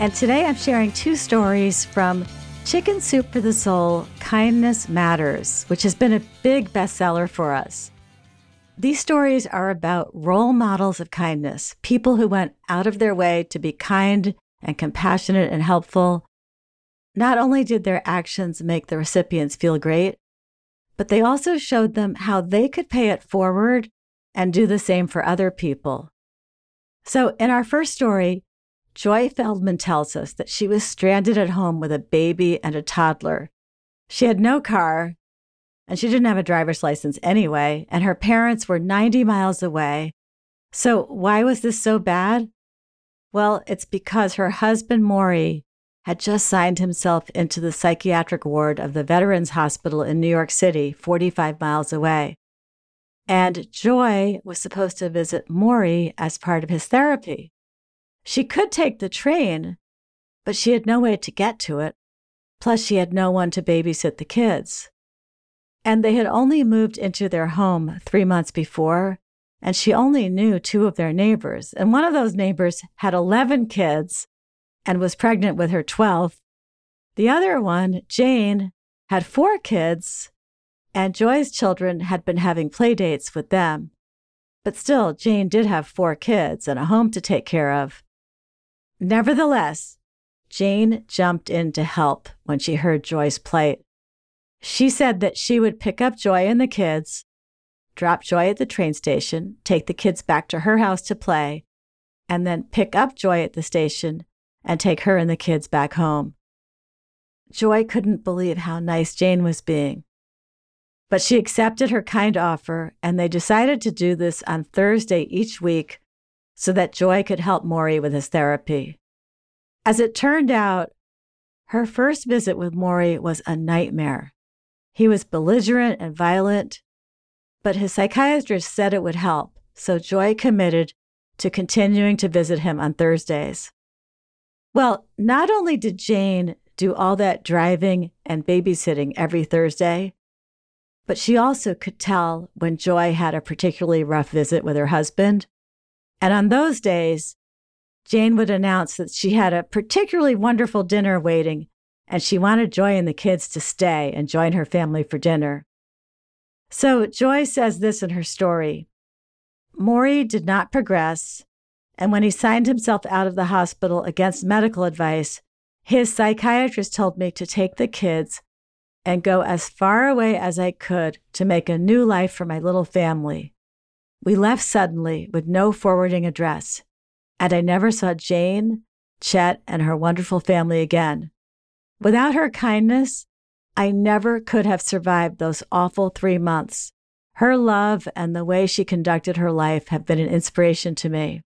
And today I'm sharing two stories from Chicken Soup for the Soul Kindness Matters, which has been a big bestseller for us. These stories are about role models of kindness, people who went out of their way to be kind and compassionate and helpful. Not only did their actions make the recipients feel great, but they also showed them how they could pay it forward and do the same for other people. So, in our first story, Joy Feldman tells us that she was stranded at home with a baby and a toddler. She had no car, and she didn't have a driver's license anyway, and her parents were 90 miles away. So, why was this so bad? Well, it's because her husband, Maury, had just signed himself into the psychiatric ward of the Veterans Hospital in New York City, 45 miles away. And Joy was supposed to visit Maury as part of his therapy. She could take the train, but she had no way to get to it. Plus, she had no one to babysit the kids. And they had only moved into their home three months before, and she only knew two of their neighbors. And one of those neighbors had 11 kids and was pregnant with her 12th. The other one, Jane, had four kids and Joy's children had been having play dates with them. But still, Jane did have four kids and a home to take care of. Nevertheless, Jane jumped in to help when she heard Joy's plight. She said that she would pick up Joy and the kids, drop Joy at the train station, take the kids back to her house to play, and then pick up Joy at the station and take her and the kids back home. Joy couldn't believe how nice Jane was being. But she accepted her kind offer, and they decided to do this on Thursday each week so that Joy could help Maury with his therapy. As it turned out, her first visit with Maury was a nightmare. He was belligerent and violent, but his psychiatrist said it would help, so Joy committed to continuing to visit him on Thursdays. Well, not only did Jane do all that driving and babysitting every Thursday, but she also could tell when Joy had a particularly rough visit with her husband. And on those days, Jane would announce that she had a particularly wonderful dinner waiting and she wanted Joy and the kids to stay and join her family for dinner. So Joy says this in her story Maury did not progress, and when he signed himself out of the hospital against medical advice, his psychiatrist told me to take the kids and go as far away as I could to make a new life for my little family. We left suddenly with no forwarding address, and I never saw Jane, Chet, and her wonderful family again. Without her kindness, I never could have survived those awful three months. Her love and the way she conducted her life have been an inspiration to me.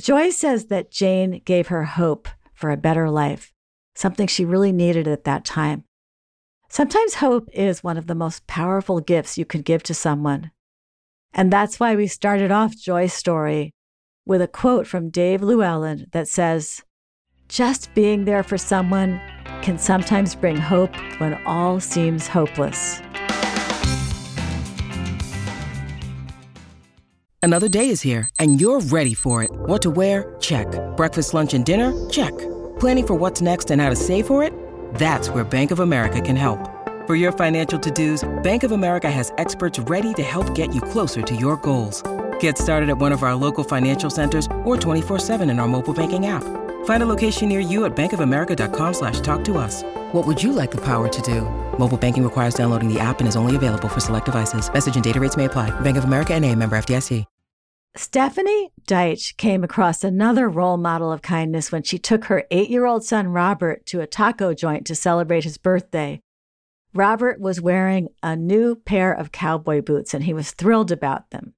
Joy says that Jane gave her hope for a better life, something she really needed at that time. Sometimes hope is one of the most powerful gifts you can give to someone. And that's why we started off Joy's story with a quote from Dave Llewellyn that says, Just being there for someone can sometimes bring hope when all seems hopeless. Another day is here, and you're ready for it. What to wear? Check. Breakfast, lunch, and dinner? Check. Planning for what's next and how to save for it? That's where Bank of America can help. For your financial to-dos, Bank of America has experts ready to help get you closer to your goals. Get started at one of our local financial centers or 24-7 in our mobile banking app. Find a location near you at bankofamerica.com slash talk to us. What would you like the power to do? Mobile banking requires downloading the app and is only available for select devices. Message and data rates may apply. Bank of America and a member FDIC. Stephanie Deitch came across another role model of kindness when she took her eight year old son Robert to a taco joint to celebrate his birthday. Robert was wearing a new pair of cowboy boots and he was thrilled about them.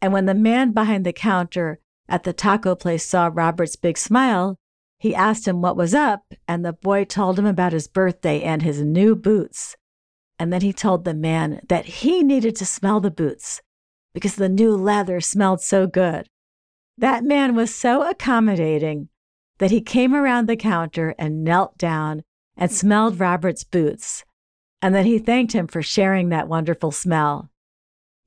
And when the man behind the counter at the taco place saw Robert's big smile, he asked him what was up, and the boy told him about his birthday and his new boots. And then he told the man that he needed to smell the boots because the new leather smelled so good. That man was so accommodating that he came around the counter and knelt down and smelled Robert's boots. And then he thanked him for sharing that wonderful smell.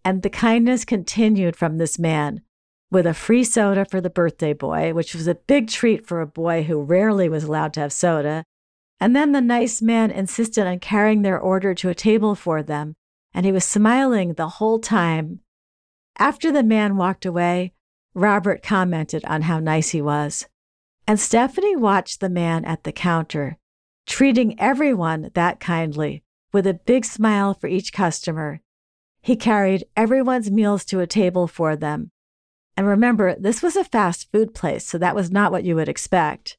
And the kindness continued from this man with a free soda for the birthday boy, which was a big treat for a boy who rarely was allowed to have soda. And then the nice man insisted on carrying their order to a table for them, and he was smiling the whole time. After the man walked away, Robert commented on how nice he was. And Stephanie watched the man at the counter, treating everyone that kindly, with a big smile for each customer. He carried everyone's meals to a table for them and remember, this was a fast food place, so that was not what you would expect.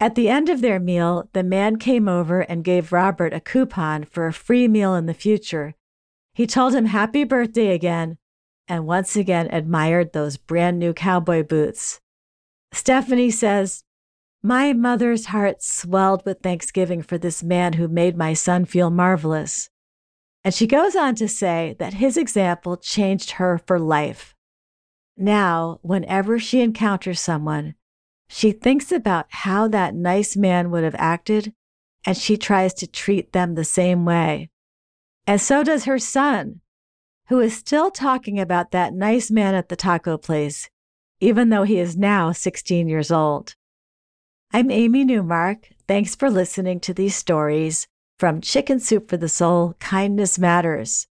At the end of their meal, the man came over and gave Robert a coupon for a free meal in the future. He told him happy birthday again and once again admired those brand new cowboy boots. Stephanie says, My mother's heart swelled with thanksgiving for this man who made my son feel marvelous. And she goes on to say that his example changed her for life. Now, whenever she encounters someone, she thinks about how that nice man would have acted and she tries to treat them the same way. And so does her son, who is still talking about that nice man at the taco place, even though he is now 16 years old. I'm Amy Newmark. Thanks for listening to these stories from Chicken Soup for the Soul Kindness Matters.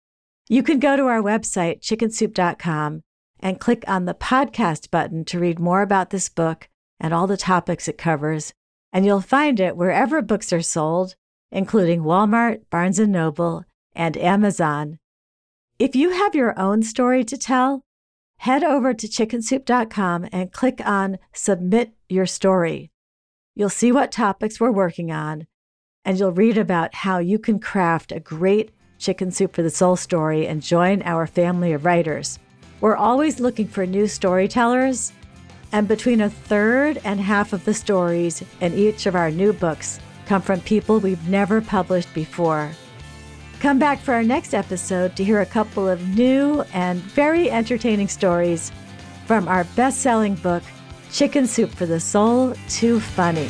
You can go to our website, chickensoup.com, and click on the podcast button to read more about this book and all the topics it covers. And you'll find it wherever books are sold, including Walmart, Barnes & Noble, and Amazon. If you have your own story to tell, head over to chickensoup.com and click on Submit Your Story. You'll see what topics we're working on, and you'll read about how you can craft a great Chicken Soup for the Soul story and join our family of writers. We're always looking for new storytellers, and between a third and half of the stories in each of our new books come from people we've never published before. Come back for our next episode to hear a couple of new and very entertaining stories from our best selling book, Chicken Soup for the Soul Too Funny.